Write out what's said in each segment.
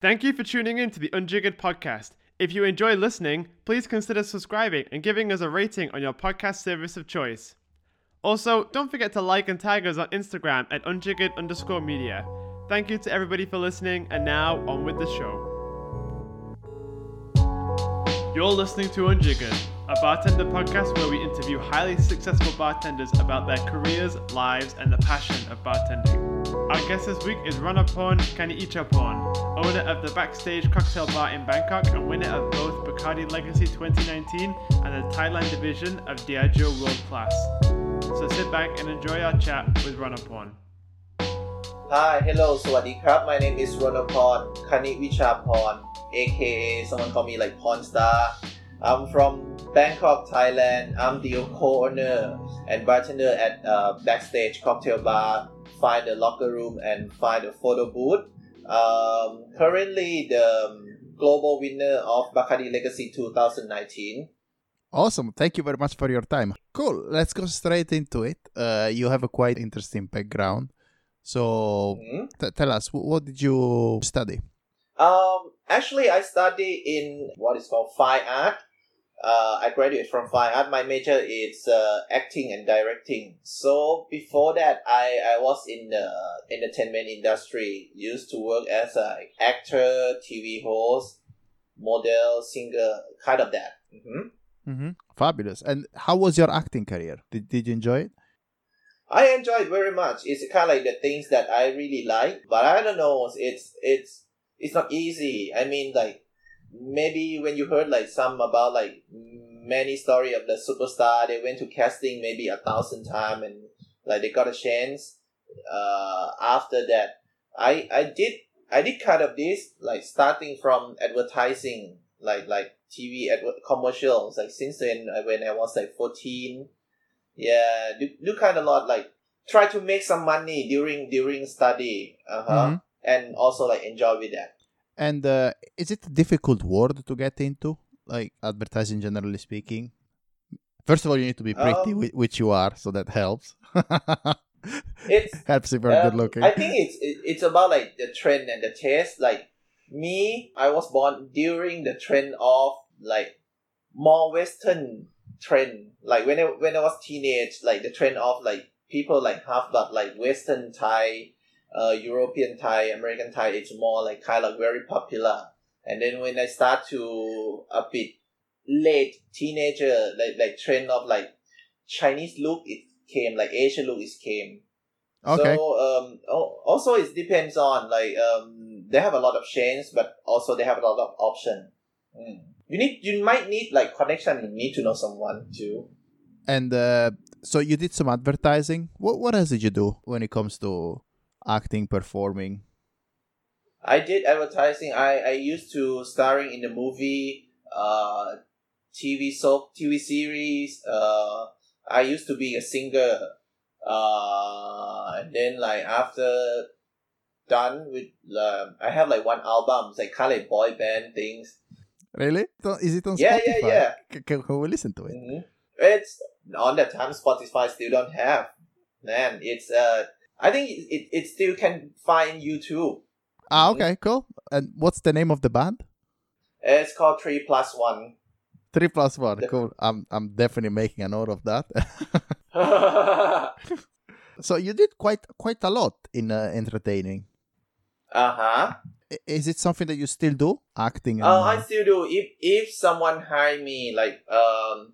Thank you for tuning in to the Unjiggered podcast. If you enjoy listening, please consider subscribing and giving us a rating on your podcast service of choice. Also, don't forget to like and tag us on Instagram at unjiggered underscore media. Thank you to everybody for listening, and now on with the show. You're listening to Unjiggered, a bartender podcast where we interview highly successful bartenders about their careers, lives, and the passion of bartending. Our guest this week is Ranapon Kaniichapon, owner of the Backstage Cocktail Bar in Bangkok and winner of both Bacardi Legacy 2019 and the Thailand division of Diageo World Class. So sit back and enjoy our chat with Ranapon. Hi, hello, สวัสดีครับ My name is Ronapon Kanivichapon aka someone call me like Pawn Star I'm from Bangkok, Thailand I'm the co-owner and bartender at uh, Backstage Cocktail Bar find the locker room and find a photo booth um, currently the um, global winner of Bacardi Legacy 2019 Awesome. Thank you very much for your time. Cool. Let's go straight into it. Uh, you have a quite interesting background. So Mhm. t- tell us, wh- what did you study? Um, actually, I studied in what is called fine art. Uh, I graduated from fine art. My major is uh, acting and directing. So before that, I, I was in the entertainment industry. Used to work as a actor, TV host, model, singer, kind of that. hmm Mm-hmm. Fabulous. And how was your acting career? Did, did you enjoy it? I enjoy it very much. It's kind of like the things that I really like, but I don't know. It's it's it's not easy. I mean, like maybe when you heard like some about like many story of the superstar, they went to casting maybe a thousand time and like they got a chance. Uh, after that, I I did I did kind of this like starting from advertising, like like TV adver- commercials. Like since then, uh, when I was like fourteen yeah do, do kind of lot like try to make some money during during study uh-huh Mhm. and also like enjoy with that And uh, is it a difficult world to get into? Like advertising, generally speaking? First of all, you need to be pretty, Um, which you are, so that helps. it's helps if you're um, good looking. i think it's it's about like the trend and the taste like me i was born during the trend of like more western trend like when I, when I was teenage like the trend of like people like half blood like western thai uh european thai american thai it's more like kind of very popular and then when i start to a bit late teenager like like trend of like chinese look it came like asian look is came okay. so um al- also it depends on like um they have a lot of chains but also they have a lot of option Mm. you need you might need like connection you need to know someone too And uh, so you did some advertising. What what else did you do when it comes to acting, performing? I did advertising. I, I used to starring in the movie, uh, TV soap, TV series. Uh, I used to be a singer. Uh, and then like after done with, uh, I have like one album, it's like kind of like boy band things. Really? Is it on Yeah, Spotify? yeah, yeah. C- can, can we listen to it? Mhm. It's on that time Spotify still don't have. Man, it's uh, I think it, it, still can find YouTube. Ah, okay, cool. And what's the name of the band? It's called Three Plus One. Three plus one. The- Cool. I'm I'm definitely making a note of that. so you did quite quite a lot in uh, entertaining. Uh huh. Is it something that you still do? Acting? And, Uh, I still do. If if someone hire me, like um,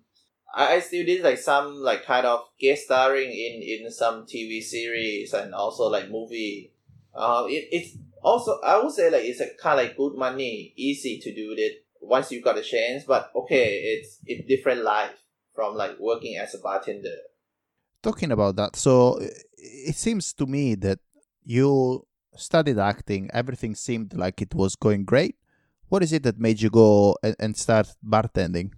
I, I still did like some like kind of guest starring in in some TV series and also like movie. Uh, it, it's also I would say like it's a kind of like good money, easy to do it once you got a chance. But okay, it's it's different life from like working as a bartender. talking about that, so it seems to me that you studied acting. Everything seemed like it was going great. What is it that made you go and, and start bartending?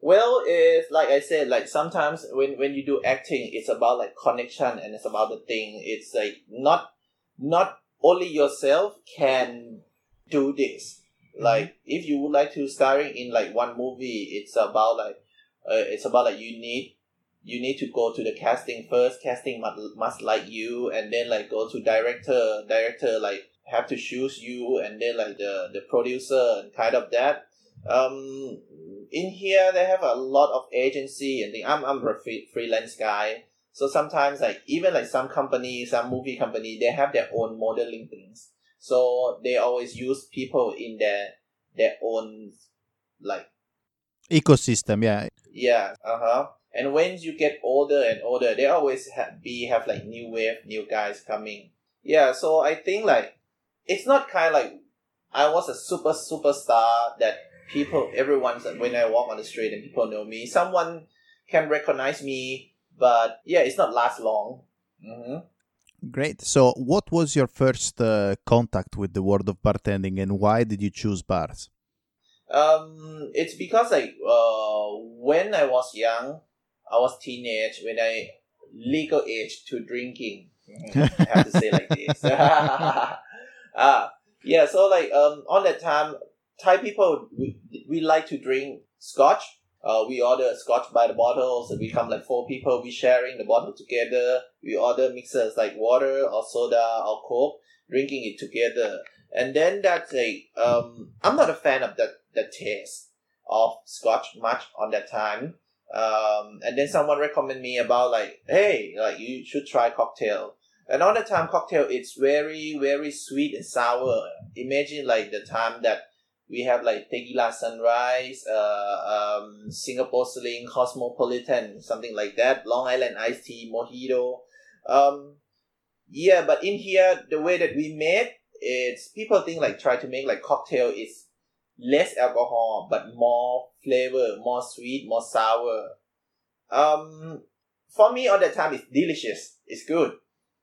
Well, it's like I said, like sometimes when when you do acting, it's about like connection and it's about the thing. It's like not not only yourself can do this. Like if you would like to starring in like one movie, it's about like uh, it's about like you need you need to go to the casting first. Casting must must like you, and then like go to director. Director like have to choose you and then like the the producer and kind of that. Um, in here they have a lot of agency and thing. I'm I'm a free, freelance guy, so sometimes like even like some company, some movie company, they have their own modeling things. So they always use people in their their own like ecosystem. Yeah, yeah, uh huh. And when you get older and older, they always have be have like new wave, new guys coming. Yeah, so I think like it's not kind of like I was a super superstar that people everyone's when I walk on the street and people know me. Someone can recognize me, but yeah, it's not last long. Mm-hmm. Great. So, what was your first uh, contact with the world of bartending, and why did you choose bars? Um, it's because like uh, when I was young, I was teenage when I legal age to drinking. Mm-hmm. I have to say like this. ah, yeah. So like um on that time, Thai people we, we like to drink scotch. Uh, we order scotch by the bottles. We come like four people. We sharing the bottle together. We order mixers like water or soda or coke, drinking it together. And then that's like um, I'm not a fan of that the taste of scotch much on that time. Um, and then someone recommend me about like, hey, like you should try cocktail. And all the time cocktail, it's very very sweet and sour. Imagine like the time that we have like Tequila Sunrise, uh, um, Singapore Sling, Cosmopolitan, something like that. Long Island Iced Tea, Mojito. Um, yeah, but in here, the way that we made, it's people think like try to make like cocktail is less alcohol but more flavor, more sweet, more sour. Um, for me, all the time, it's delicious. It's good.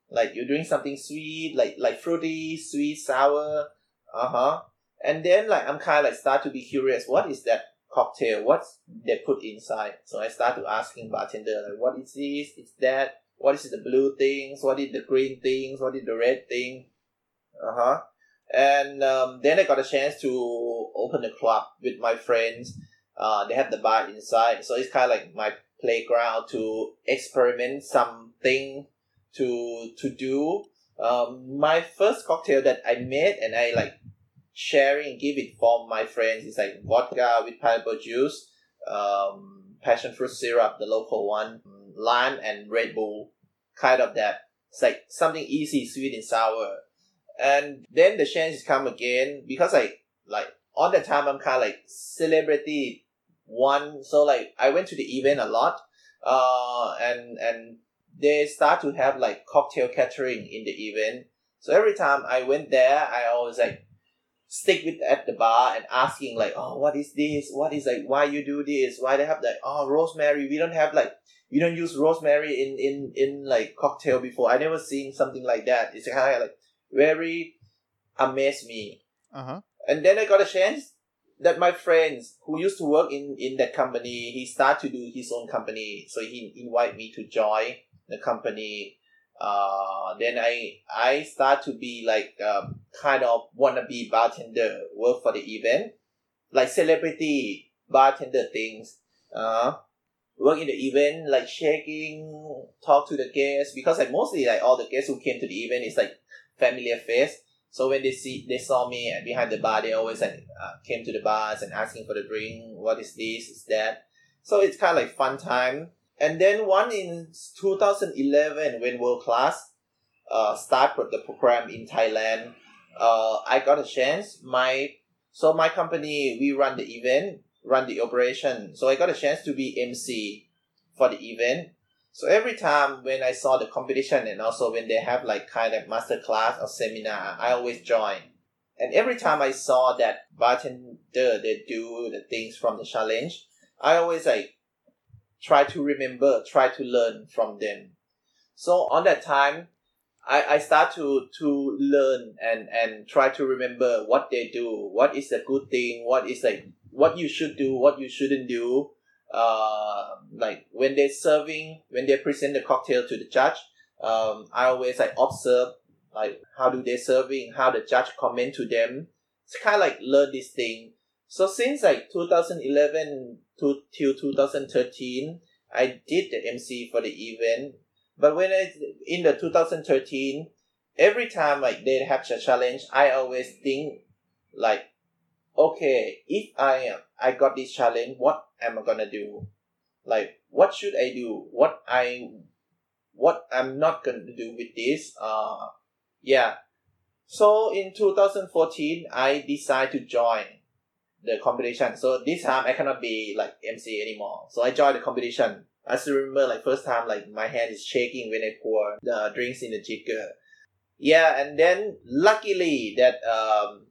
Like you're doing something sweet, like like fruity, sweet, sour. Uh huh. And then like I'm kind of like start to be curious. What is that cocktail? What's they put inside? So I start to asking bartender like, what is this? Is that? What is the blue things? What is the green things? What is the red thing? Uh huh. And um, then I got a chance to open a club with my friends. Uh, they have the bar inside, so it's kind of like my playground to experiment something to to do. Um, my first cocktail that I made and I like sharing, give it for my friends. It's like vodka with pineapple juice, um, passion fruit syrup, the local one, lime and Red Bull, kind of that. It's like something easy, sweet and sour. And then the chance come again because like like all the time I'm kind of like celebrity one. So like I went to the event a lot uh and and they start to have like cocktail catering in the event. So every time I went there I always like stick with at the bar and asking like oh what is this what is like why you do this why they have like oh rosemary we don't have like we don't use rosemary in in in like cocktail before I never seen something like that it's kind of like very amazed me. Uh-huh. And then I got a chance that my friends who used to work in, in that company, he started to do his own company. So he invited me to join the company. Uh, then I I start to be like um, kind of wanna be bartender, work for the event, like celebrity bartender things. Uh, work in the event, like shaking, talk to the guests because like mostly like all the guests who came to the event is like familiar face. So when they see they saw me behind the bar, they always like uh, came to the bars and asking for the drink. What is this? Is that? So it's kind of like fun time. And then one in 2011 when World Class uh, started the program in Thailand, uh, I got a chance. My so my company we run the event, run the operation. So I got a chance to be MC for the event. So every time when I saw the competition and also when they have like kind of master class or seminar, I always join. And every time I saw that bartender they do the things from the challenge, I always like try to remember, try to learn from them. So on that time, I, I start to to learn and and try to remember what they do, what is the good thing, what is like what you should do, what you shouldn't do, uh, like when they're serving, when they present the cocktail to the judge, um, I always like observe like how do they serving, how the judge comment to them. It's kind of like learn this thing. So since like 2011 to till 2013, I did the MC for the event. But when I in the 2013, every time like they have a challenge, I always think like, okay, if I I got this challenge, what am I gonna do? Like, what should I do? What I what I'm not gonna do with this? Uh, yeah. So in 2014, I decided to join the competition. So this time I cannot be like MC anymore. So I joined the competition. I still remember like first time like my hand is shaking when I pour the drinks in the jigger. Yeah, and then luckily that um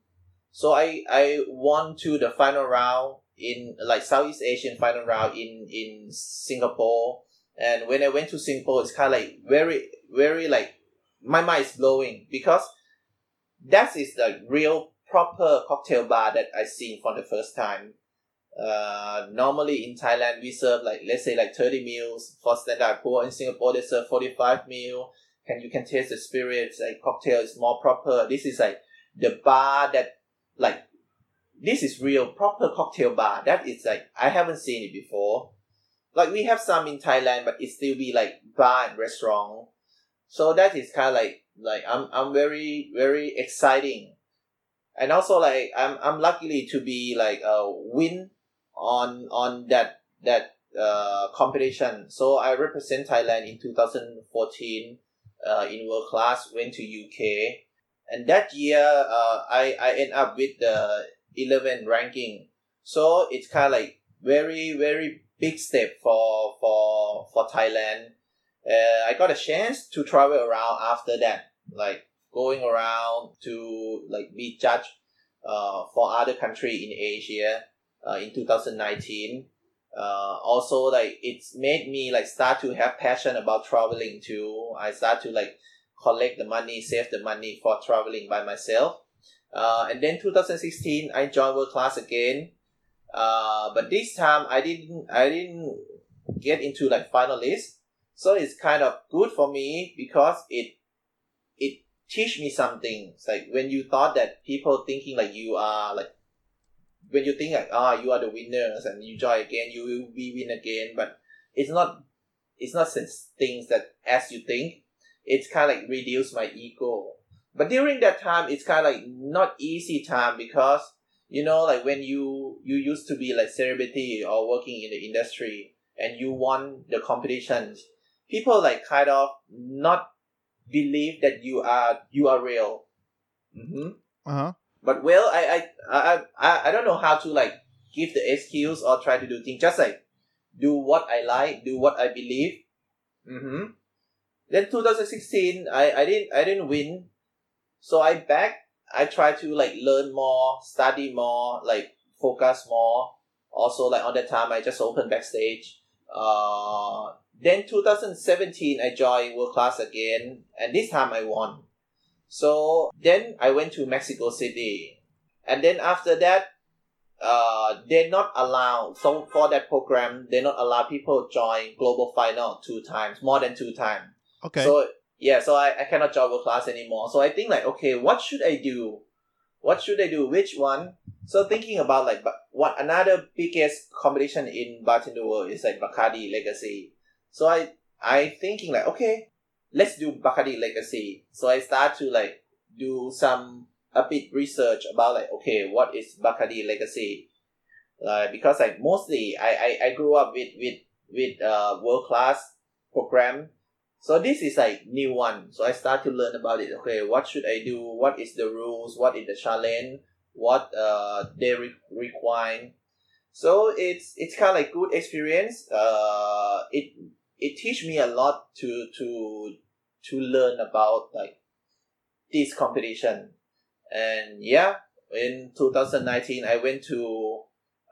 so I I won to the final round in like Southeast Asian final round in in Singapore. And when I went to Singapore, it's kind of like very very like my mind is blowing because that is the real proper cocktail bar that I seen for the first time. Uh, normally in Thailand we serve like let's say like thirty mils for standard pour. In Singapore they serve forty five mil. And you can taste the spirits. Like cocktail is more proper. This is like the bar that like this is real proper cocktail bar. That is like I haven't seen it before. Like we have some in Thailand, but it still be like bar and restaurant. So that is kind of like like I'm I'm very very exciting, and also like I'm I'm luckily to be like a win on on that that uh competition. So I represent Thailand in 2014 uh, in world class. Went to UK, and that year uh I I end up with the 11 ranking. So it's kind of like very very big step for for for Thailand. Uh, I got a chance to travel around after that, like going around to like be judged uh, for other country in Asia uh, in 2019. Uh, also, like it's made me like start to have passion about traveling too. I start to like collect the money, save the money for traveling by myself. Uh, and then 2016, I joined World Class again. Uh, but this time I didn't I didn't get into like finalist. So it's kind of good for me because it it teach me something. It's like when you thought that people thinking like you are like when you think like ah you are the winners and you join again you will be win again but it's not it's not such things that as you think it's kind of like reduce my ego but during that time it's kind of like not easy time because you know like when you you used to be like celebrity or working in the industry and you won the competitions people like kind of not believe that you are you are real mm-hmm. uh-huh but well I, I i i don't know how to like give the excuse or try to do things just like do what i like do what i believe mm-hmm. then 2016 i i didn't i didn't win so I back, I try to like learn more, study more, like focus more. Also, like on that time, I just opened backstage. Uh, then 2017, I joined World Class again, and this time I won. So then I went to Mexico City, and then after that, uh, they're not allowed. So for that program, they not allow people join global final two times, more than two times. Okay. So yeah, so I, I cannot join world class anymore. So I think like, okay, what should I do? What should I do? Which one? So thinking about like, but what another biggest competition in bartender world is like Bacardi Legacy. So I I thinking like, okay, let's do Bacardi Legacy. So I start to like do some a bit research about like, okay, what is Bacardi Legacy? Like because like mostly I, I, I grew up with with with uh world class program so this is like new one. So I start to learn about it. Okay, what should I do? What is the rules? What is the challenge? What uh they re- require? So it's it's kind of like good experience. Uh, it it teach me a lot to to to learn about like this competition. And yeah, in 2019 I went to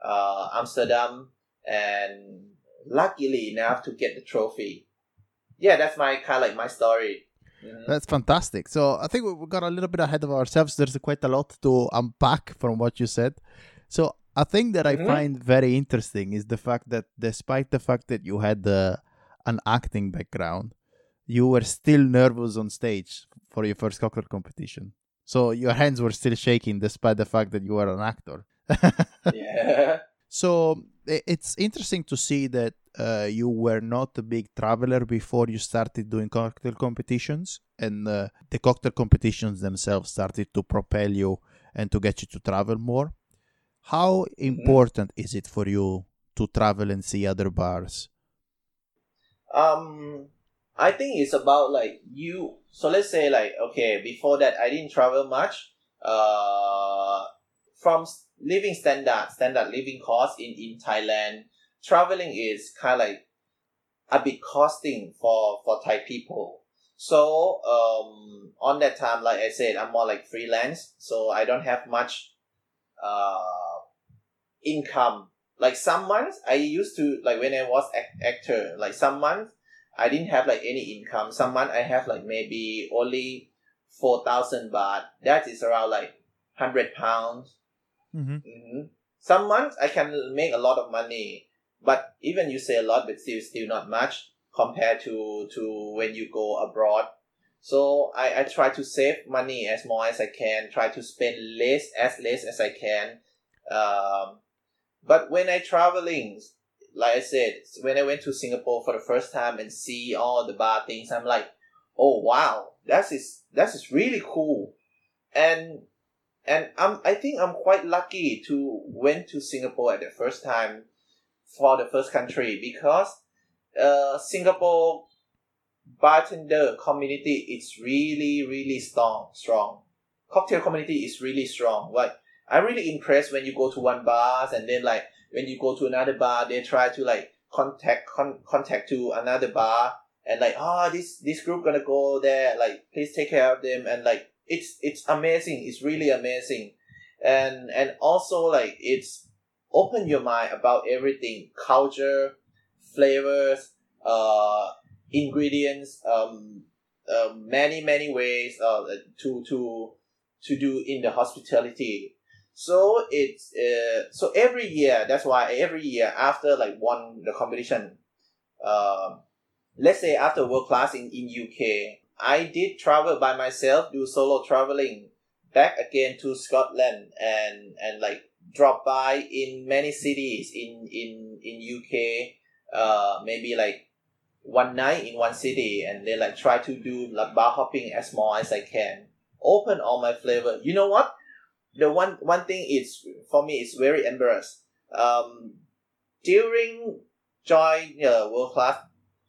uh, Amsterdam and luckily enough to get the trophy yeah, that's my kind of like my story. Mm-hmm. That's fantastic. So I think we got a little bit ahead of ourselves. There's quite a lot to unpack from what you said. So a thing that mm-hmm. I find very interesting is the fact that despite the fact that you had uh, an acting background, you were still nervous on stage for your first cocktail competition. So your hands were still shaking despite the fact that you were an actor. yeah. So it's interesting to see that uh, you were not a big traveler before you started doing cocktail competitions, and uh, the cocktail competitions themselves started to propel you and to get you to travel more. How important is it for you to travel and see other bars? Um, I think it's about like you. So let's say like okay, before that I didn't travel much. Uh, from living standard, standard living cost in in Thailand, traveling is kind of like a bit costing for for Thai people. So um, on that time, like I said, I'm more like freelance, so I don't have much uh income. Like some months I used to like when I was act- actor, like some months I didn't have like any income. Some month I have like maybe only four thousand baht. That is around like hundred pounds. Mm-hmm. hmm Some months I can make a lot of money, but even you say a lot, but still still not much compared to to when you go abroad. So I, I try to save money as more as I can, try to spend less as less as I can. Um, but when I traveling, like I said, when I went to Singapore for the first time and see all the bar things, I'm like, oh wow, that is that is really cool, and and I'm I think I'm quite lucky to went to Singapore at the first time for the first country because uh Singapore bartender community is really really strong strong. Cocktail community is really strong. Like I'm really impressed when you go to one bar and then like when you go to another bar they try to like contact con- contact to another bar and like ah this this group gonna go there like please take care of them. And like it's it's amazing. It's really amazing. And and also like it's open your mind about everything. Culture flavors uh ingredients um uh, many many ways uh to to to do in the hospitality so it's uh so every year that's why every year after like won the competition um let's say after world class in in uk i did travel by myself do solo traveling back again to scotland and and like drop by in many cities in in in uk uh maybe like one night in one city and then like try to do like bar hopping as more as i can. Open all my flavor. You know what the one one thing is for me is very embarrassed. Um during join uh, world class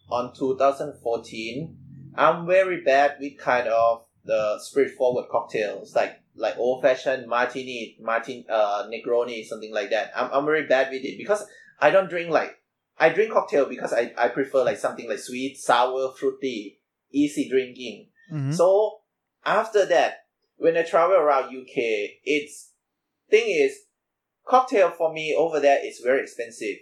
on 2014 i'm very bad with kind of the straightforward cocktails like like old fashioned martini martin uh negroni something like that. I'm, I'm very bad with it because i don't drink like i drink cocktail because i i prefer like something like sweet sour fruity easy drinking. Mm-hmm. so after that, when I travel around UK, it's thing is cocktail for me over there is very expensive.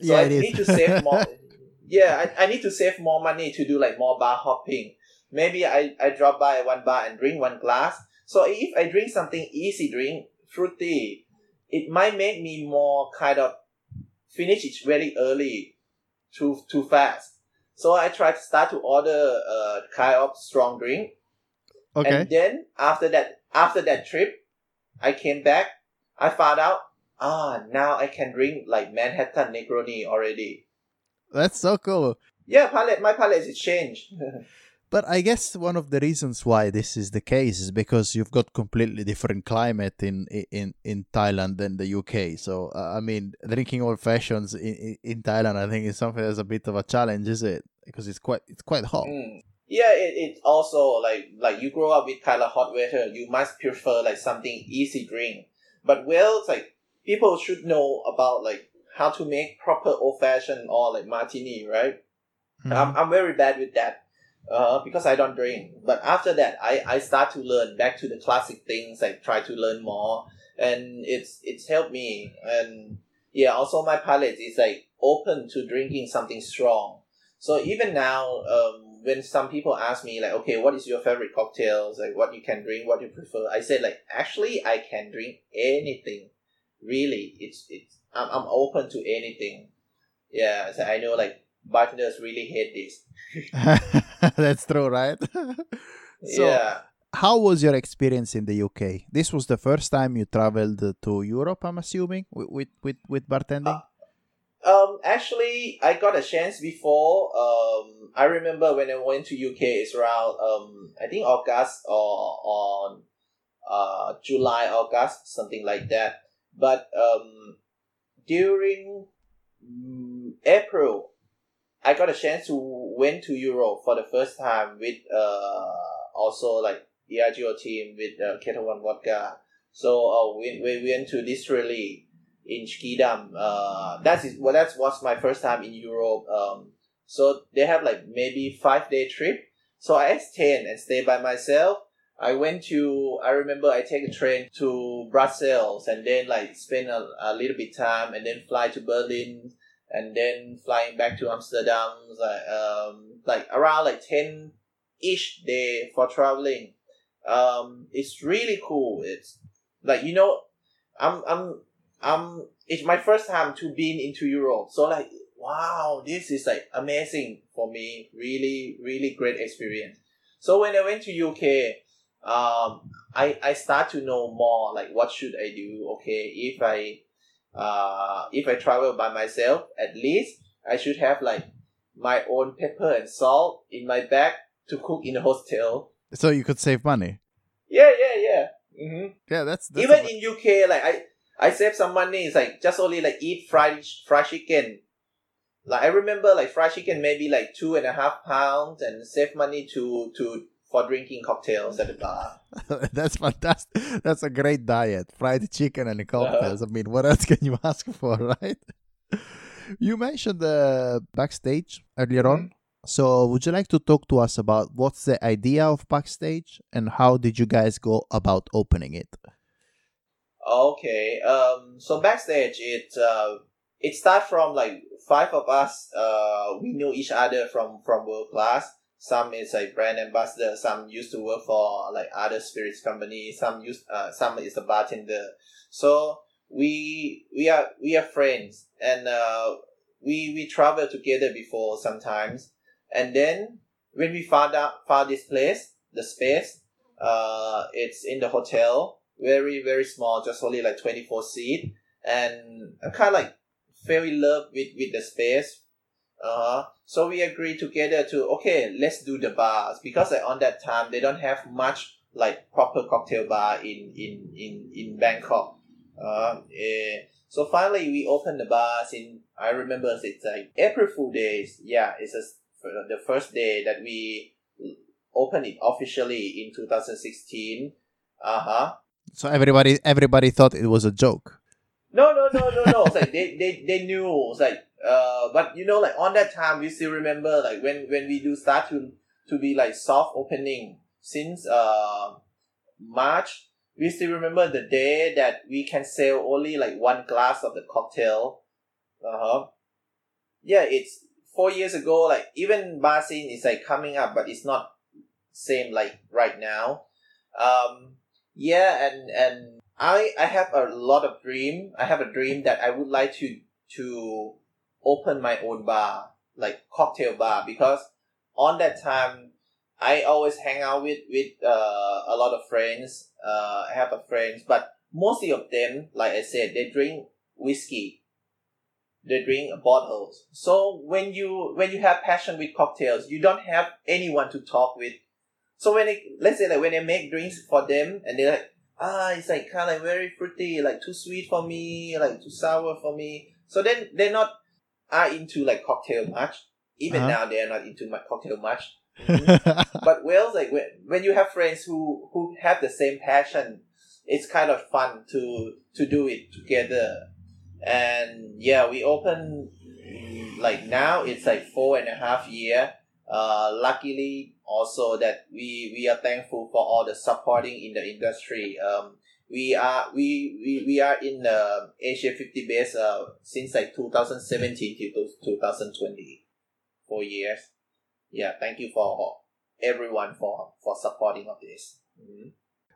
So yeah, I need to save more. yeah, I, I need to save more money to do like more bar hopping. Maybe I, I drop by one bar and drink one glass. So if I drink something easy drink, fruity, it might make me more kind of finish it very early, too too fast. So I try to start to order a kind of strong drink okay. and then after that, after that trip, I came back. I found out, ah, now I can drink like Manhattan Negroni already. That's so cool. Yeah, palate. My palate is changed. But I guess one of the reasons why this is the case is because you've got completely different climate in in in Thailand than the UK. So uh, I mean, drinking old fashions in, in Thailand, I think is something that's a bit of a challenge, is it? Because it's quite it's quite hot. Mm. Yeah, it, it also like like you grow up with kind of hot weather. You must prefer like something easy drink. But well, like people should know about like how to make proper old fashioned or like martini, right? Mhm. I'm, I'm very bad with that uh, because I don't drink. But after that, I, I start to learn back to the classic things. I try to learn more, and it's it's helped me. And yeah, also my palate is like open to drinking something strong. So even now, um, when some people ask me like, okay, what is your favorite cocktails? Like what you can drink, what you prefer? I say like, actually, I can drink anything. Really, it's it's I'm I'm open to anything. Yeah, so I know like bartenders really hate this. That's true, right? so yeah. how was your experience in the UK? This was the first time you traveled to Europe, I'm assuming, with with with, with bartending. Uh, um, actually, I got a chance before. Um, I remember when I went to UK, it's around um, I think August or on uh July, August, something like that. But um, during mm, April, I got a chance to went to Europe for the first time with uh also like Diageo team with uh, Ketel One Vodka. So uh, we, we went to this rally in Schiedam. Uh, that is well, that was my first time in Europe. Um, so they have like maybe five day trip. So I extend and stay by myself. I went to I remember I take a train to Brussels and then like spend a, a little bit time and then fly to Berlin and then flying back to Amsterdam like um like around like ten each day for traveling. Um, it's really cool. It's like you know, I'm I'm I'm it's my first time to being into Europe. So like wow, this is like amazing for me. Really, really great experience. So when I went to UK, um, I I start to know more like what should I do. Okay, if I uh if I travel by myself, at least I should have like my own pepper and salt in my bag to cook in the hostel. So you could save money. Yeah, yeah, yeah. hmm Yeah, that's, that's Even a- in UK, like I I save some money. It's like just only like eat fried fried chicken. Like I remember like fried chicken maybe like two and a half pounds and save money to to for drinking cocktails at the bar. that's fantastic. That's a great diet. Fried chicken and cocktails. Uh-huh. I mean, what else can you ask for, right? You mentioned the backstage earlier on. Mm-hmm. So, would you like to talk to us about what's the idea of backstage and how did you guys go about opening it? Okay. Um. So backstage, it uh, it starts from like five of us. Uh, we knew each other from from world class. Some is like brand ambassador. Some used to work for like other spirits company. Some used uh, some is a bartender. So we we are we are friends, and uh, we we travel together before sometimes. And then when we found out found this place, the space, uh, it's in the hotel very very small, just only like twenty four seat, and I kind of like fell in love with with the space. Uh, huh. so we agreed together to okay, let's do the bars because like on that time they don't have much like proper cocktail bar in in in in Bangkok. Uh, eh, so finally we opened the bars in I remember it's like April Fool Days. Yeah, it's a, the first day that we opened it officially in 2016. Uh huh. So everybody everybody thought it was a joke. No, no, no, no, no. It's like they, they, they knew. It's like uh, but you know, like on that time, we still remember like when when we do start to to be like soft opening since uh March. We still remember the day that we can sell only like one glass of the cocktail. Uh huh. Yeah, it's four years ago. Like even bar is like coming up, but it's not same like right now. Um, yeah, and and I I have a lot of dream. I have a dream that I would like to to open my own bar, like cocktail bar, because on that time I always hang out with with uh, a lot of friends. Uh, I have a friends, but mostly of them, like I said, they drink whiskey. They drink bottles. So when you when you have passion with cocktails, you don't have anyone to talk with. So when they let's say like when they make drinks for them and they're like, ah, it's like kind of like very fruity, like too sweet for me, like too sour for me. So then they're not are into like cocktail much. Even Uh-huh. now they are not into my cocktail much. but well, like when, when you have friends who who have the same passion, it's kind of fun to to do it together. And yeah, we open like now it's like four and a half year. Uh, luckily also that we we are thankful for all the supporting in the industry. Um, we are we, we, we are in the Asia 50 Best uh, since like 2017 to 2020 four years yeah thank you for everyone for for supporting of this Mhm.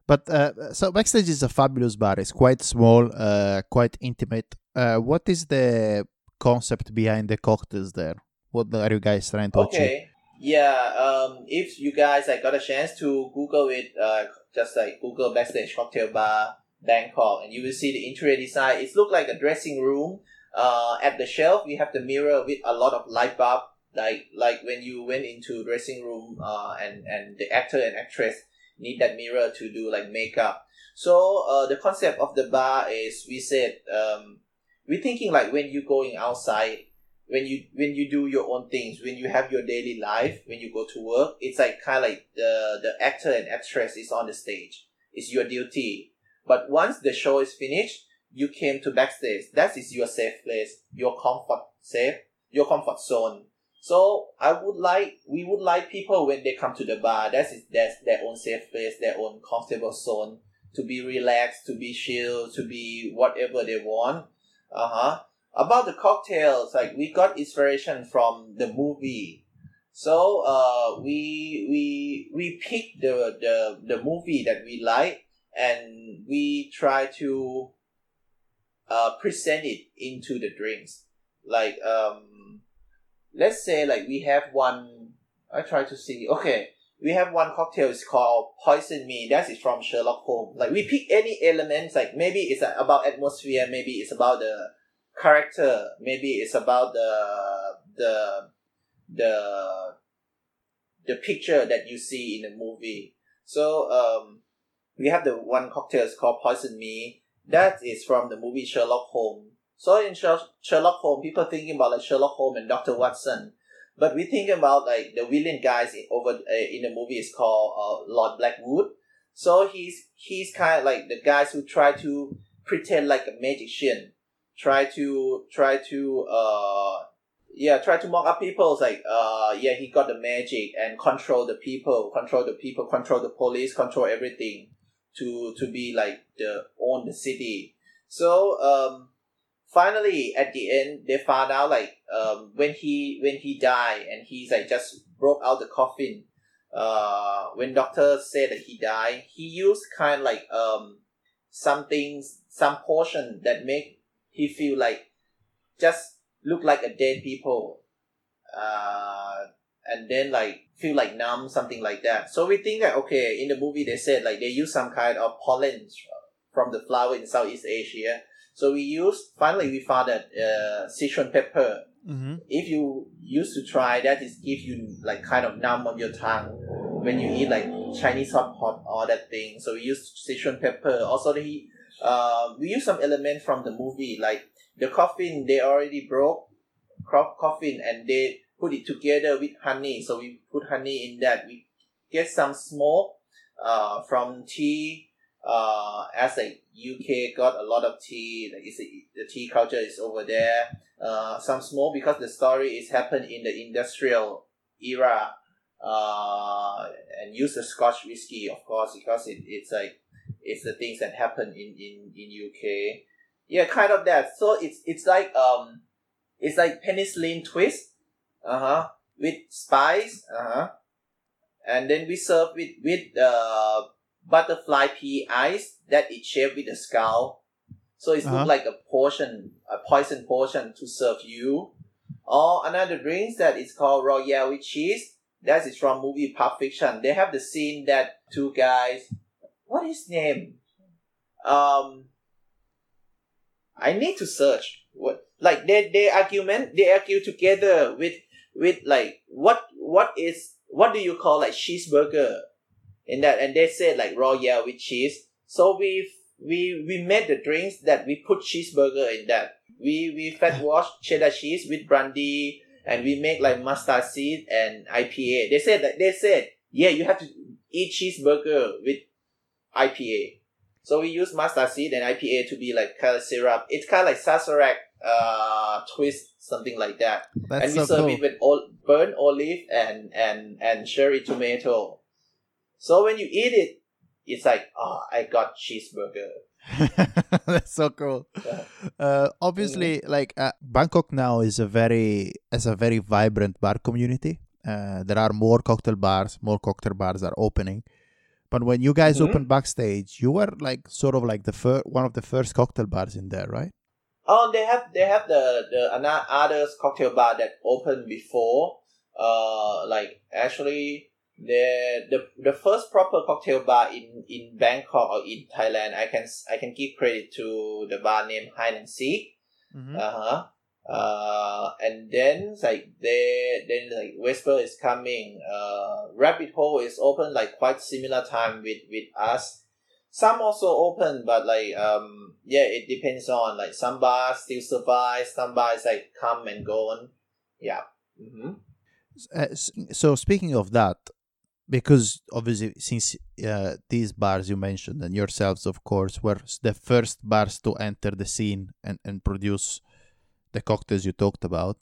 But uh, so backstage is a fabulous bar. It's quite small, uh, quite intimate. Uh, what is the concept behind the cocktails there? What are you guys trying to achieve? Yeah, um, if you guys like got a chance to Google it, uh, just like Google backstage cocktail bar Bangkok, and you will see the interior design. It look like a dressing room. Uh, at the shelf, we have the mirror with a lot of light bulb, like like when you went into dressing room, uh, and and the actor and actress need that mirror to do like makeup. So uh, the concept of the bar is we said um, we're thinking like when you going outside when you when you do your own things when you have your daily life when you go to work it's like kind of like the the actor and actress is on the stage. It's your duty. But once the show is finished you came to backstage. That is your safe place your comfort safe your comfort zone. So i would like we would like people when they come to the bar that is that's their own safe place their own comfortable zone to be relaxed to be chill to be whatever they want. Uh-huh about the cocktails like we got inspiration from the movie. So uh we we we pick the the the movie that we like and we try to uh present it into the drinks. Like um let's say like we have one i try to see okay we have one cocktail it's called poison me. That is from sherlock holmes. Like we pick any elements like maybe it's about atmosphere maybe it's about the character maybe it's about the the the the picture that you see in the movie. So um we have the one cocktail is called poison me. That is from the movie sherlock holmes. So in sherlock holmes people thinking about like sherlock holmes and dr watson. But we think about like the villain guys in, over uh, in the movie is called uh, lord blackwood. So he's he's kind of like the guys who try to pretend like a magician try to try to uh yeah try to mock up people. Like uh yeah he got the magic and control the people control the people control the police control everything to to be like the own the city. So um finally at the end they found out like um when he when he died and he's like just broke out the coffin uh when doctor said that he died he used kind of like um something some portion that make he feel like just look like a dead people uh and then like feel like numb something like that. So we think that okay in the movie they said like they use some kind of pollen from the flower in southeast asia. So we use finally we found that uh sichuan pepper. Mm-hmm. if you used to try that is give you like kind of numb on your tongue when you eat like chinese hot pot all that thing. So we use sichuan pepper. Also he uh, we use some element from the movie like the coffin they already broke crop coffin and they put it together with honey. So we put honey in that. We get some smoke uh, from tea uh, as a UK got a lot of tea like the tea culture is over there. Uh, some smoke because the story is happened in the industrial era. Uh, and use the Scotch whiskey of course because it, it's like it's the things that happen in in in UK. Yeah, kind of that. So it's it's like um, it's like penicillin twist, uh huh, with spice, uh huh, and then we serve with with uh butterfly pea ice that is shaped with a skull. So it's Uh-huh. like a portion, a poison portion to serve you. Or another drinks that is called Royale with cheese. That is from movie Pulp Fiction. They have the scene that two guys what is name? Um, I need to search. What like they they argument they argue together with with like what what is what do you call like cheeseburger in that and they said like royale with cheese. So we we we made the drinks that we put cheeseburger in that. We we fat wash cheddar cheese with brandy and we make like mustard seed and IPA. They said that they said yeah you have to eat cheeseburger with IPA. So we use mustard seed and IPA to be like kind of syrup. It's kind of like sazerac uh twist, something like that. That's and we so serve cool. it with ol- burnt olive and and and cherry tomato. So when you eat it, it's like oh, I got cheeseburger. That's so cool. Yeah. Uh, obviously, like uh, Bangkok now is a very is a very vibrant bar community. Uh, there are more cocktail bars, more cocktail bars are opening. But when you guys Mhm. opened backstage, you were like sort of like the fir- one of the first cocktail bars in there, right? Oh, they have they have the the ano- others cocktail bar that opened before. uh, like actually the the the first proper cocktail bar in in Bangkok or in Thailand. I can I can give credit to the bar named Hide and Seek. Mhm. Uh huh. Uh, and then like they then like Whisper is coming. Uh, Rabbit Hole is open like quite similar time with with us. Some also open, but like um yeah, it depends on like some bars still survive, some bars like come and go on. Yeah. Mm-hmm. Uh, so speaking of that, because obviously since uh, these bars you mentioned and yourselves, of course, were the first bars to enter the scene and, and produce the cocktails you talked about,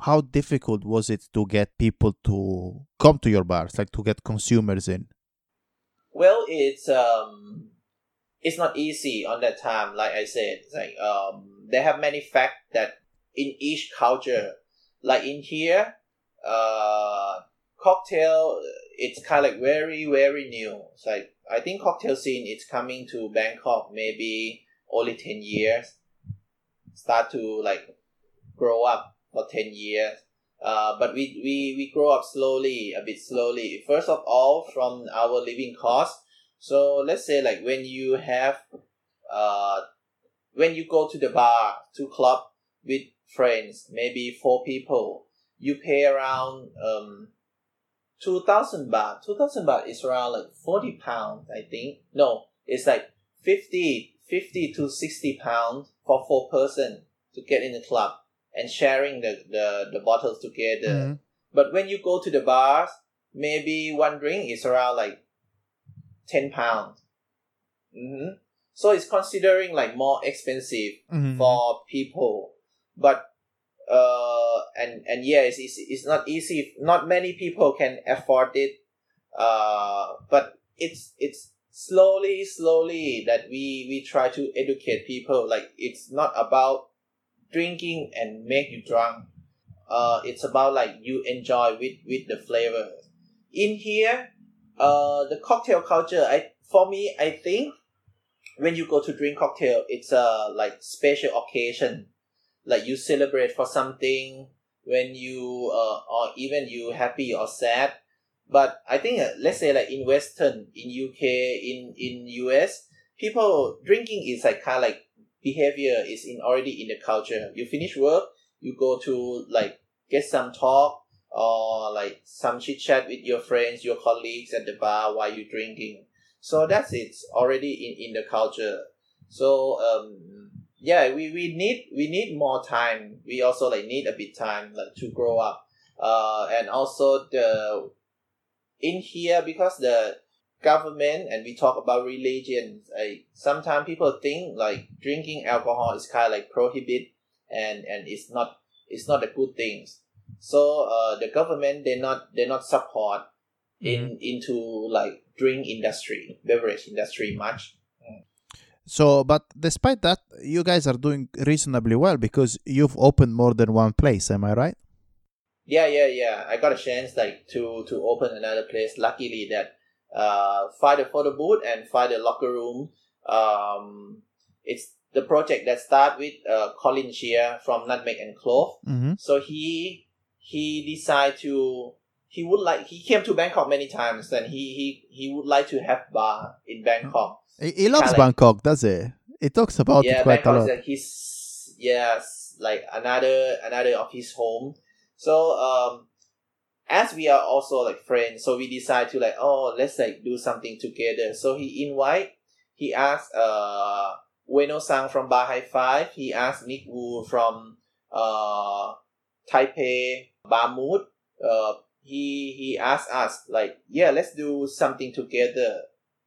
how difficult was it to get people to come to your bars, like to get consumers in? Well, it's um, it's not easy on that time. Like I said, it's like um, they have many facts that in each culture, like in here, uh, cocktail it's kind of like very very new. It's like I think cocktail scene is coming to Bangkok maybe only ten years. Start to like grow up for ten years. Uh, but we, we, we grow up slowly, a bit slowly. First of all, from our living cost. So let's say like when you have, uh, when you go to the bar, to club with friends, maybe four people, you pay around um, two thousand baht. Two thousand baht is around like forty pounds, I think. No, it's like 50, 50 to sixty pounds for four person to get in the club and sharing the, the, the bottles together. Mhm. But when you go to the bars, maybe one drink is around like ten pounds. hmm So it's considering like more expensive Mhm. for people, but uh, and and yes, it's it's not easy. Not many people can afford it. Uh, but it's it's slowly slowly that we we try to educate people. Like it's not about drinking and make you drunk. Uh, it's about like you enjoy with with the flavor. In here, uh, the cocktail culture. I for me, I think when you go to drink cocktail, it's a like special occasion. Like you celebrate for something when you uh, or even you happy or sad. But I think uh, let's say like in Western, in UK, in in US, people drinking is like kind of like behavior is in already in the culture. You finish work, you go to like get some talk or like some chit chat with your friends, your colleagues at the bar while you're drinking. So that's it's already in, in the culture. So um yeah, we, we need we need more time. We also like need a bit time like to grow up. Uh and also the in here because the government and we talk about religion like sometimes people think like drinking alcohol is kind of like prohibit and and it's not it's not a good thing so uh the government they not they not support in into like drink industry beverage industry much So, but despite that, you guys are doing reasonably well because you've opened more than one place. Am I right? yeah yeah yeah i got a chance like to to open another place luckily that uh find a photo booth and find a locker room um it's the project that start with uh colin Chia from nutmeg and clove Mm-hmm. so he he decided to he would like he came to bangkok many times and he he he would like to have bar in bangkok He, he loves Bangkok, does he? He talks about yeah it quite a bangkok is lot. like his yes like another another of his home so um as we are also like friends so we decide to like oh let's like do something together so he invite he asked uh Ueno San from High Five. He asked Nick Wu from uh Taipei Mood. Uh he he asked us like yeah let's do something together.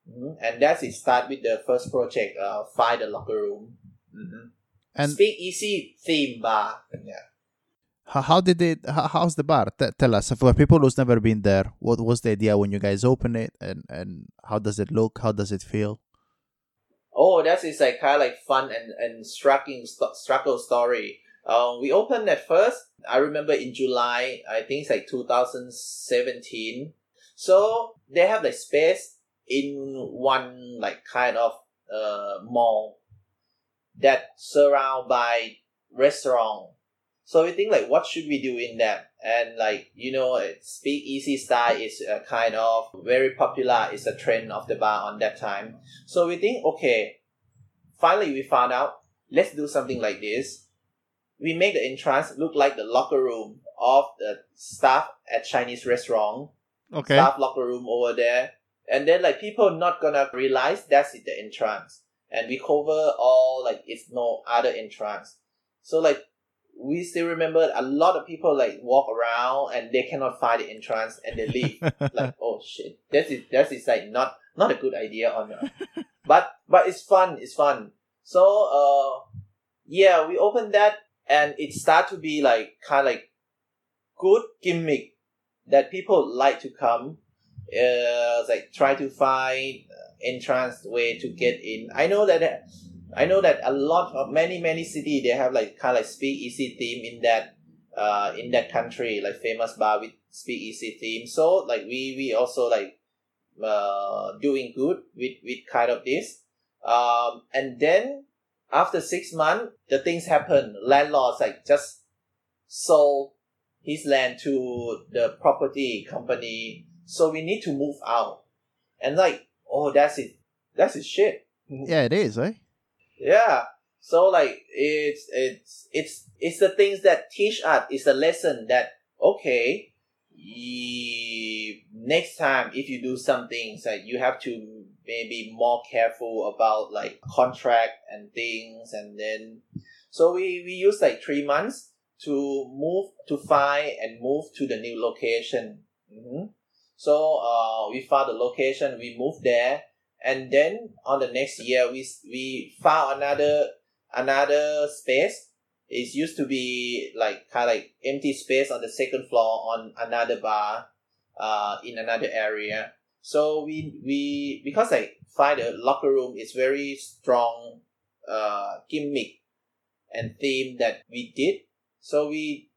Mhm. And that's it start with the first project, uh Find the Locker Room. hmm And Speak Easy theme bar. Yeah. How, did it? How, how's the bar? T- tell us for people who's never been there. What was the idea when you guys open it, and and how does it look? How does it feel? Oh, that is it's like kind of like fun and and striking st- struggle story. Um, we opened at first. I remember in July. I think it's like 2017. So they have like space in one like kind of uh mall that surround by restaurant. So we think like, what should we do in that? And like, you know, speak easy style is a kind of very popular. It's a trend of the bar on that time. So we think, okay, finally we found out, let's do something like this. We make the entrance look like the locker room of the staff at Chinese restaurant. Okay. Staff locker room over there. And then like people not gonna realize that's the entrance. And we cover all like it's no other entrance. So like we still remember a lot of people like walk around and they cannot find the entrance and they leave. like, oh shit. That is that is like not not a good idea on that. but but it's fun, it's fun. So uh yeah, we opened that and it start to be like kind of like good gimmick that people like to come. Uh, like try to find entrance way to get in. I know that I know that a lot of many many city they have like kind of like speak easy theme in that uh in that country like famous bar with speak easy theme. So like we we also like uh doing good with with kind of this. Um and then after six months the things happen. Landlords like just sold his land to the property company. So we need to move out. And like, oh that's it. That's it shit. Yeah, it is, eh? Yeah. So like it's it's it's it's the things that teach us. It's a lesson that okay, ye, next time if you do something, like you have to maybe more careful about like contract and things, and then so we we use like three months to move to find and move to the new location. Mm-hmm. So uh, we found the location, we moved there, and then on the next year we we found another another space. It used to be like kind of like empty space on the second floor on another bar uh in another area. So we we because i find a locker room is very strong uh gimmick and theme that we did so we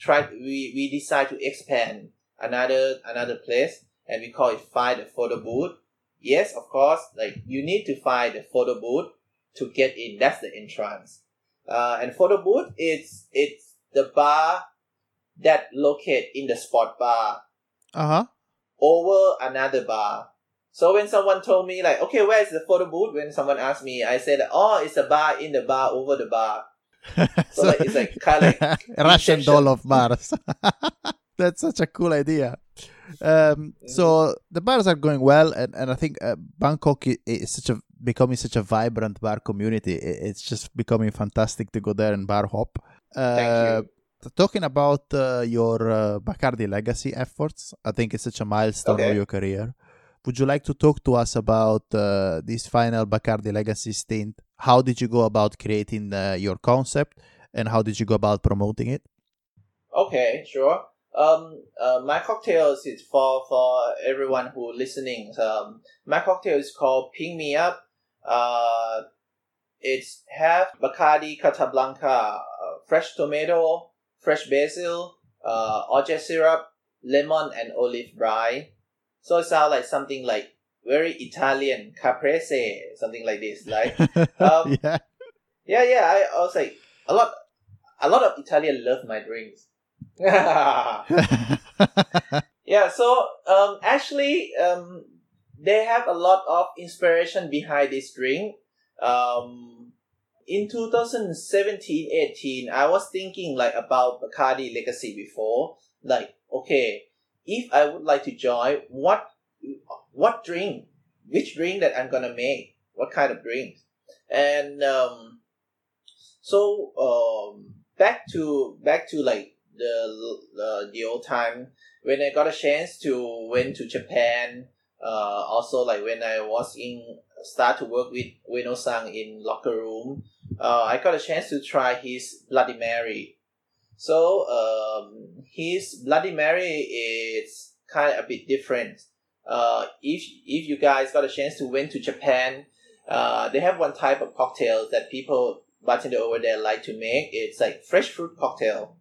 tried we we decide to expand another another place and we call it find a photo booth yes, of course, like you need to find the photo booth to get in. That's the entrance. Uh, and photo booth it's it's the bar that locate in the spot bar Uh huh. over another bar. So when someone told me like, okay, where is the photo booth? When someone asked me, I said, oh, it's a bar in the bar over the bar. So, like, it's like kind of like Russian doll of bars. That's such a cool idea. Um, so the bars are going well, and, and I think uh, Bangkok is such a becoming such a vibrant bar community. It's just becoming fantastic to go there and bar hop. Uh, Thank you. Talking about uh, your uh, Bacardi legacy efforts, I think it's such a milestone Okay. of your career. Would you like to talk to us about uh, this final Bacardi legacy stint? How did you go about creating uh, your concept, and how did you go about promoting it? Okay, sure. Um, uh, my cocktails is for for everyone who listening. Um, my cocktail is called Ping Me Up. Uh, it's half Bacardi Carta Blanca, uh, fresh tomato, fresh basil, uh, orgeat syrup, lemon, and olive brine. So it sounds like something like very Italian, caprese, something like this. Like Um, yeah. yeah, yeah. I, I was like a lot, a lot of Italian love my drinks. yeah. So um, actually, um, they have a lot of inspiration behind this drink. Um, in 2017 18 i was thinking like about bacardi legacy before like okay if i would like to join what what drink which drink that i'm gonna make what kind of drink and um so um back to back to like the uh, the old time when i got a chance to went to japan uh also like when i was in start to work with Ueno San in locker room uh, I got a chance to try his Bloody Mary. So um, his Bloody Mary is kind of a bit different. Uh, if if you guys got a chance to went to Japan, uh, they have one type of cocktail that people bartender over there like to make. It's like fresh fruit cocktail.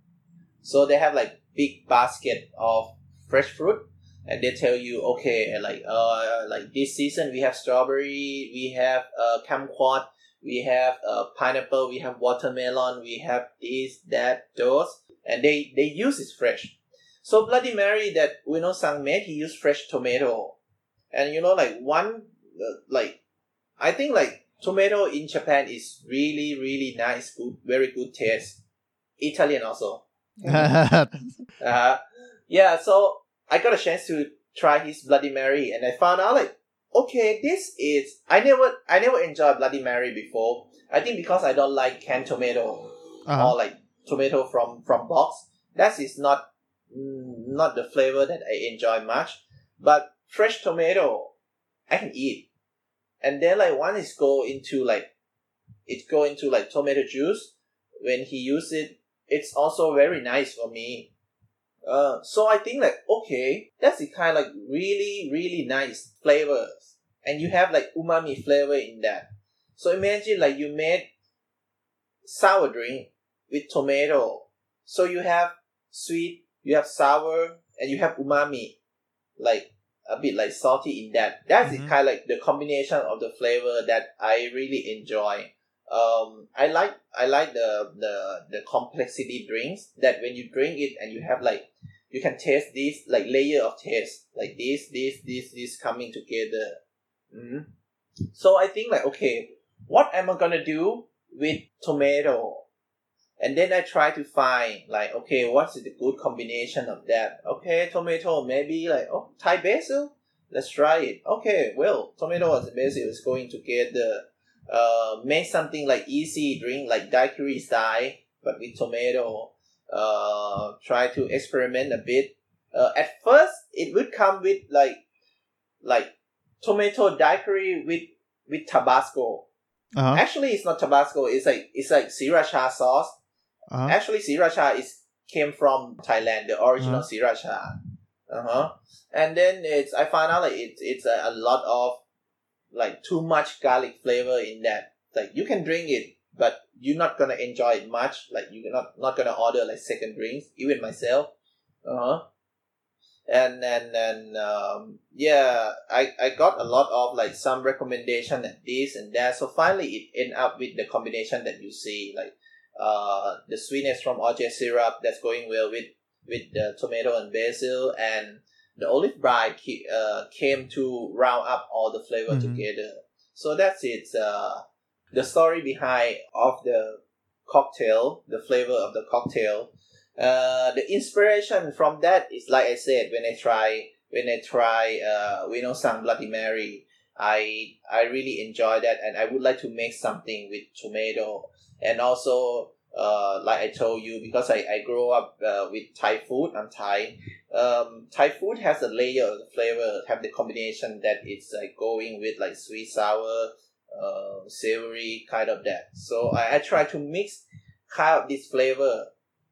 So they have like big basket of fresh fruit, and they tell you, okay, like uh, like this season we have strawberry, we have uh, kumquat, we have uh, pineapple, we have watermelon, we have this, that, those, and they they use is fresh. So Bloody Mary that Ueno San made, he used fresh tomato, and you know like one uh, like I think like tomato in Japan is really really nice, good, very good taste. Italian also. Uh, yeah, so I got a chance to try his Bloody Mary, and I found out like, okay, this is I never I never enjoyed Bloody Mary before. I think because I don't like canned tomato Uh-huh. or like tomato from from box. That is not not the flavor that I enjoy much. But fresh tomato, I can eat. And then like one is go into like it go into like tomato juice. When he use it, it's also very nice for me. Uh, so I think like okay, that's the kind of like really really nice flavors, and you have like umami flavor in that. So imagine like you made sour drink with tomato, so you have sweet, you have sour, and you have umami, like a bit like salty in that. That's the Mhm. kind of like the combination of the flavor that I really enjoy. Um, I like I like the the the complexity drinks that when you drink it and you have like you can taste this like layer of taste like this this this this coming together. Mhm. So I think like okay, what am I gonna do with tomato? And then I try to find like okay, what's the good combination of that? Okay, tomato maybe like oh Thai basil. Let's try it. Okay, well tomato and basil is going together. Uh, make something like easy drink like daiquiri style, but with tomato. Uh, try to experiment a bit. Uh, at first, it would come with like like tomato daiquiri with with Tabasco. Uh-huh. Actually, it's not Tabasco. It's like it's like sriracha sauce. Uh-huh. Actually, sriracha is came from Thailand, the original sriracha. Uh huh. And then it's I found out like it's it's a, a lot of like too much garlic flavor in that. Like you can drink it, but you're not gonna enjoy it much. Like you're not not gonna order like second drinks. Even myself. Uh huh. And and and um, yeah, I I got a lot of like some recommendation this and that. So finally, it end up with the combination that you see like uh, the sweetness from orgeat syrup that's going well with with the tomato and basil and the olive brine ke- uh, came to round up all the flavor Mhm. together. So that's it uh, the story behind of the cocktail the flavor of the cocktail. Uh, the inspiration from that is like i said when i try when i try uh, we know some bloody mary i i really enjoy that and i would like to make something with tomato. And also uh, like I told you, because I, I grew up uh, with Thai food, I'm Thai. Um, Thai food has a layer of flavor, have the combination that it's like going with like sweet, sour, uh, savory, kind of that. So I, I try to mix kind of this flavor.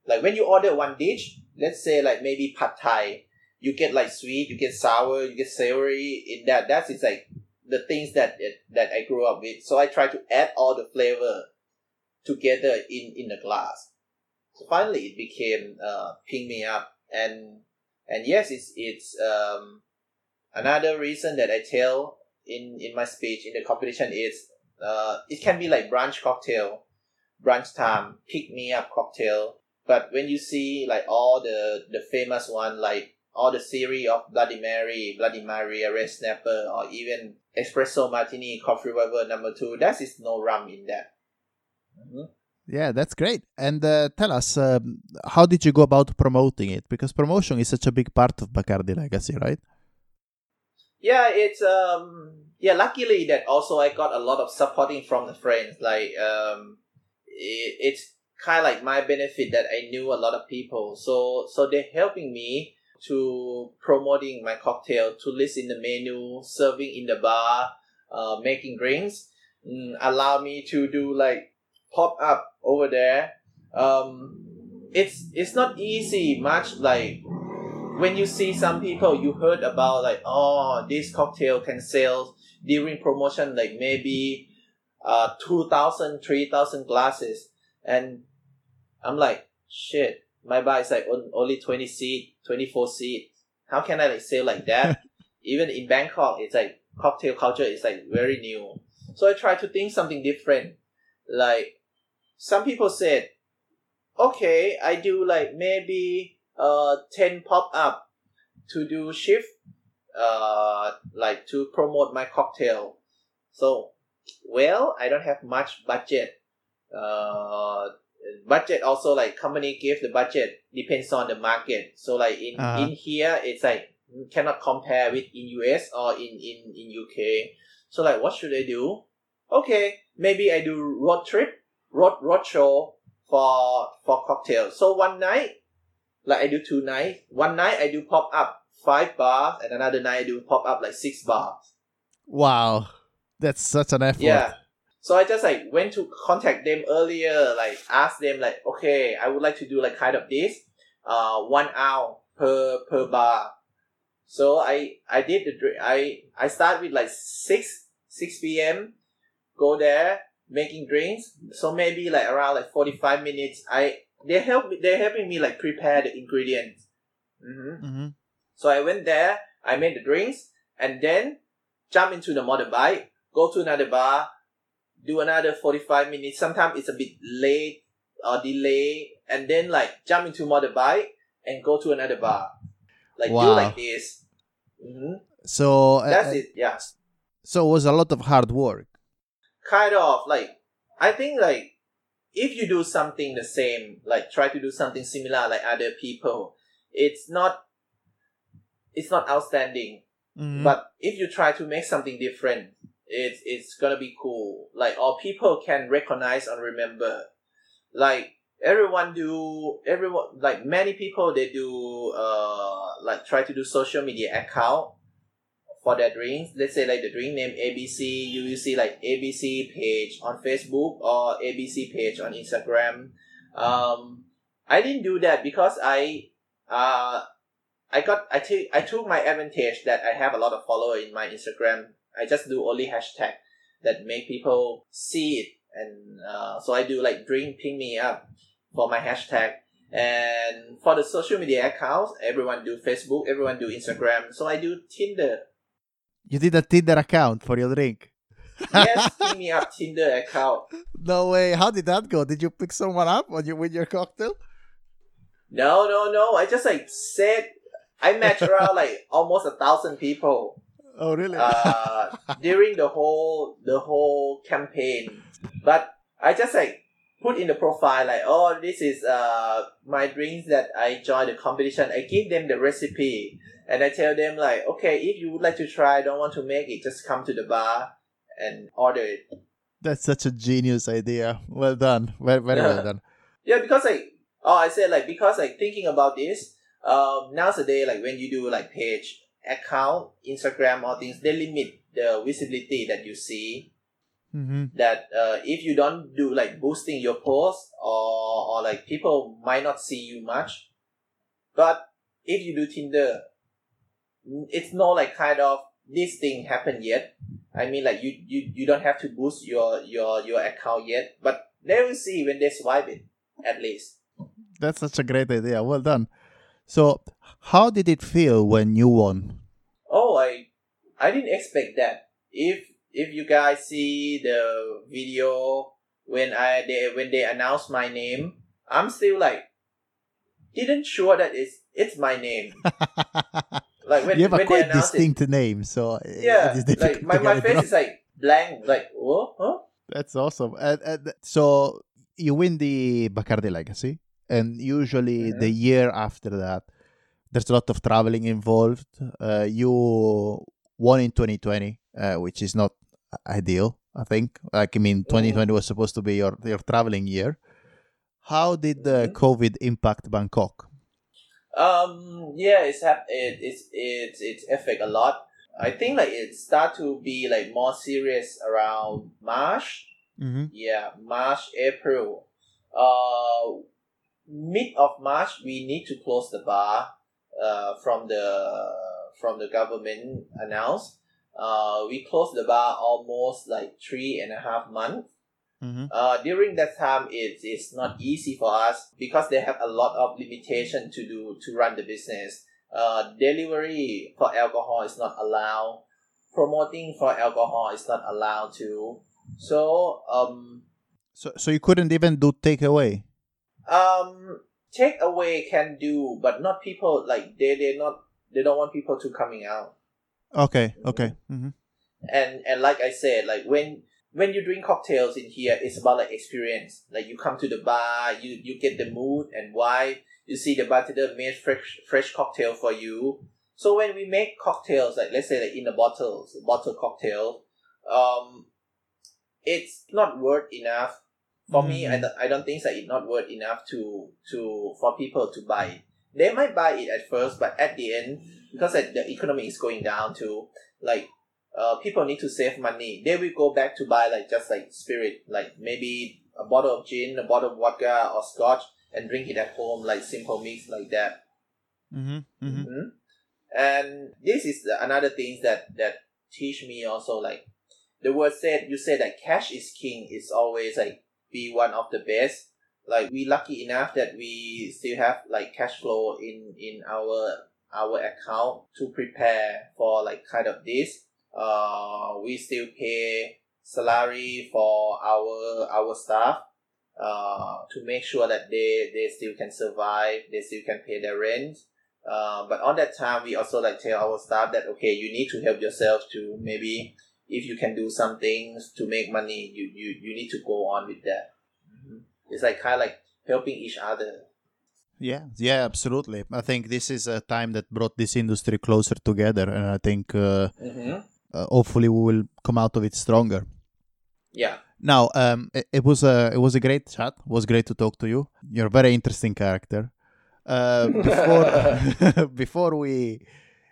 Like when you order one dish, let's say like maybe pad Thai, you get like sweet, you get sour, you get savory. In that, that is it's like the things that that I grew up with. So I try to add all the flavor together in in the glass. So finally, it became uh, ping me up, and and yes, it's it's um another reason that I tell in in my speech in the competition is uh it can be like brunch cocktail, brunch time, pick me up cocktail. But when you see like all the the famous one like all the series of Bloody Mary, Bloody Mary, Red Snapper, or even Espresso Martini, Corpse Reviver number two, that is no rum in that. Yeah, that's great. And uh, tell us, um, how did you go about promoting it? Because promotion is such a big part of Bacardi Legacy, right? Yeah, it's um yeah. Luckily that also I got a lot of supporting from the friends. Like um, it, it's kind of like my benefit that I knew a lot of people. So so they're helping me to promoting my cocktail, to list in the menu, serving in the bar, uh, making drinks. Mm, allow me to do like pop up over there. Um, it's it's not easy much like when you see some people you heard about like oh this cocktail can sell during promotion like maybe uh 2000 3000 glasses and i'm like shit my bar is like on, only 20 seat 24 seat how can i like sell like that even in bangkok it's like cocktail culture is like very new So I try to think something different. Like some people said, okay, I do like maybe uh ten pop up to do shift, uh like to promote my cocktail. So well, I don't have much budget. Uh, budget also like company give the budget depends on the market. So like in Uh-huh. in here, it's like cannot compare with in US or in in in UK. So like, what should I do? Okay, maybe I do road trip, road road show for for cocktails. So one night, like I do two nights. One night I do pop up five bars, and another night I do pop up like six bars. Wow, that's such an effort. Yeah. So I just like went to contact them earlier, like ask them like, okay, I would like to do like kind of this, uh, one hour per per bar. So I I did the I I start with like six six p.m. Go there making drinks. So maybe like around like forty five minutes. I they help me they're helping me like prepare the ingredients. Mm-hmm. hmm So I went there, I made the drinks, and then jump into the motorbike, go to another bar, do another 45 minutes. Sometimes it's a bit late or delay, and then like jump into motorbike and go to another bar. Like do like this. hmm So uh, That's uh, it. Yeah. So it was a lot of hard work. Kind of like, I think like, if you do something the same, like try to do something similar like other people, it's not, it's not outstanding. Mhm. But if you try to make something different, it's it's gonna be cool. Like all people can recognize and remember. Like everyone do everyone like many people they do uh like try to do social media account for their drinks. Let's say like the drink name ABC, you will see like ABC page on Facebook or ABC page on Instagram. Um I didn't do that because I uh I got I take I took my advantage that I have a lot of follower in my Instagram. I just do only hashtag that make people see it, and uh, so I do like drink ping me up for my hashtag. And for the social media accounts, everyone do Facebook, everyone do Instagram. So I do Tinder. You did a Tinder account for your drink. Yes, me up Tinder account. No way. How did that go? Did you pick someone up when you with your cocktail? No, no, no. I just like said I matched around like almost a thousand people. Oh, really? uh, during the whole the whole campaign. But I just like put in the profile like, oh, this is uh my drinks that I joined the competition. I give them the recipe and I tell them like, okay, if you would like to try, don't want to make it, just come to the bar and order it. That's such a genius idea. Well done. Very, very well done. Yeah, because like oh I said like because like thinking about this, um nowadays like when you do like page account, Instagram or things, they limit the visibility that you see. Mm-hmm. that uh, if you don't do like boosting your post or, or like people might not see you much but if you do tinder it's not like kind of this thing happened yet i mean like you, you you don't have to boost your your your account yet but they will see when they swipe it at least That's such a great idea. Well done. So, how did it feel when you won? oh i i didn't expect that if if you guys see the video when i they when they announced my name i'm still like didn't sure that it's it's my name like when, you have a when they quite announced distinct name, so yeah it is like my, my face is like blank like what huh That's awesome. And, and so you win the Bacardi Legacy, and usually Mhm. the year after that, there's a lot of traveling involved. Uh, you won in 2020, uh, which is not ideal. I think. Like I mean, 2020 was supposed to be your your traveling year. How did the Mhm. COVID impact Bangkok? Um. Yeah, it's hap- it, it's it's it's affect a lot. I think like it start to be like more serious around March. Mm-hmm. Yeah, March April. Uh, mid of March we need to close the bar. Uh, from the from the government announced. Uh, we closed the bar almost like three and a half months. Mm-hmm. Uh, during that time, it is not easy for us because they have a lot of limitation to do to run the business. Uh, delivery for alcohol is not allowed. promoting for alcohol is not allowed to. So um So so you couldn't even do takeaway. um take away can do, but not people like they they not they don't want people to coming out. Okay. Okay. hmm and and like I said, like when when you drink cocktails in here, it's about like experience. Like you come to the bar, you you get the mood and why you see the bartender made fresh fresh cocktail for you. So when we make cocktails, like let's say like in the bottles, bottle cocktail, um, it's not worth enough for me. I Mhm. don't, I don't think that it's not worth enough to to for people to buy. it. They might buy it at first, but at the end, because like, the economy is going down too, like uh, people need to save money. They will go back to buy like just like spirit, like maybe a bottle of gin, a bottle of vodka or scotch, and drink it at home, like simple mix like that. Mm-hmm, hmm Mhm. And this is another thing that that teach me also like the word said you said that cash is king is always like be one of the best. Like we lucky enough that we still have like cash flow in in our our account to prepare for like kind of this. Uh, we still pay salary for our our staff uh, to make sure that they they still can survive, they still can pay their rent. Uh, but on that time, we also like tell our staff that okay, you need to help yourself to maybe if you can do some things to make money, you you, you need to go on with that. It's like kind of like helping each other. Yeah, yeah, absolutely. I think this is a time that brought this industry closer together, and I think uh, Mm-hmm. Uh, hopefully we will come out of it stronger. Yeah. Now, um, it, it was a it was a great chat. It was great to talk to you. You're a very interesting character. Uh, before before we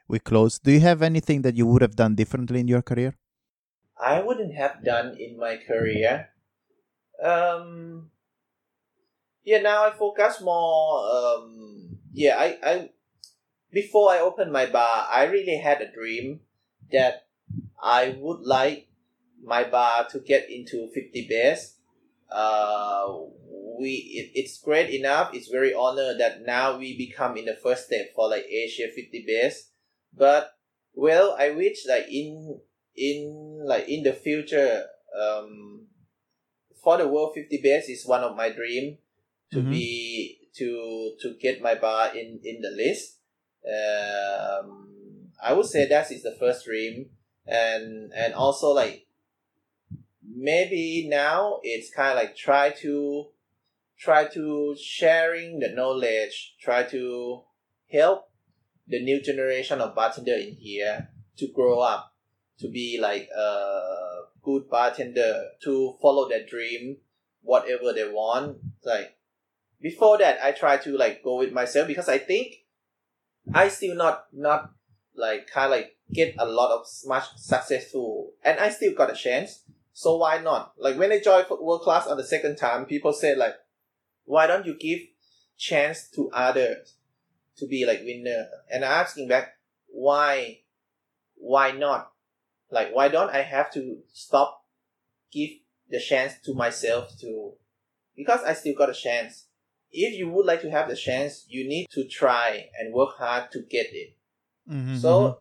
we close, do you have anything that you would have done differently in your career? I wouldn't have done in my career. Um, yeah, now I focus more. Um, yeah, I, I before I opened my bar, I really had a dream that I would like my bar to get into fifty best. Uh, we it, it's great enough. It's very honored that now we become in the first step for like Asia fifty best. But well, I wish like in in like in the future um for the world 50 best is one of my dream to Mhm. be to to get my bar in in the list um i would say that is the first dream and and also like maybe now it's kind of like try to try to sharing the knowledge try to help the new generation of bartender in here to grow up to be like a good bartender to follow their dream whatever they want. Like before that i try to like go with myself because i think i still not not like kind of like get a lot of much successful and i still got a chance. So why not? Like when i joined world class on the second time people said like why don't you give chance to others to be like winner? And i asking back why? Why not? Like why don't i have to stop give the chance to myself to because i still got a chance. If you would like to have the chance you need to try and work hard to get it. Mm-hmm, so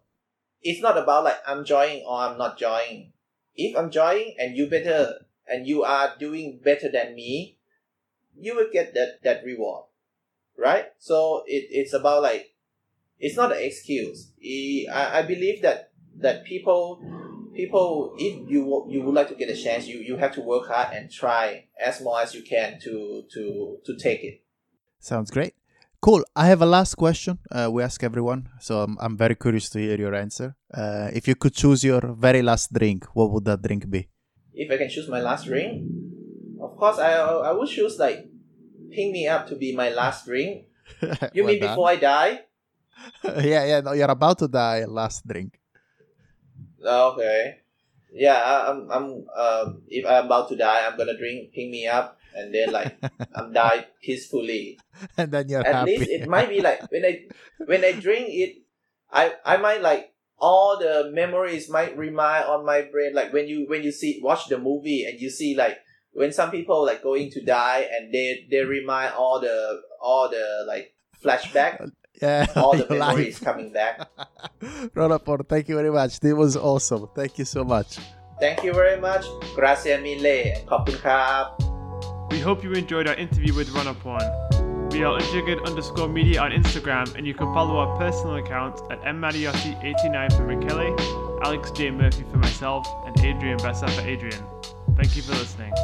it's not about like i'm joining or i'm not joining if i'm joining and you better and you are doing better than me you will get that that reward right? So it, it's about like it's not an excuse. I, I believe that that people people if you you would like to get a chance you you have to work hard and try as more as you can to to to take it. Sounds great. Cool. I have a last question. Uh, we ask everyone, so I'm, I'm very curious to hear your answer. Uh, if you could choose your very last drink, what would that drink be? if i can choose my last drink of course i i would choose like ping me up to be my last drink you mean done. before i die yeah, yeah. No, you're about to die. Last drink. okay yeah I, i'm i'm um if i'm about to die i'm gonna drink ping me up and then like i'm die peacefully and then you're at happy. least it might be like when I when I drink it, I I might like all the memories might remind on my brain. Like when you when you see watch the movie and you see like when some people like going to die and they they remind all the all the like flashback. Yeah, all the your life. memories coming back. Ronapon, thank you very much. This was awesome. Thank you so much. Thank you very much. Gracias mille. ขอบคุณครับ we hope you enjoyed our interview with Runaporn. We are unjiggered underscore media on Instagram, and you can follow our personal accounts at mmariotti89 for Michele, Alex J. Murphy for myself, and Adrian Bessa for Adrian. Thank you for listening.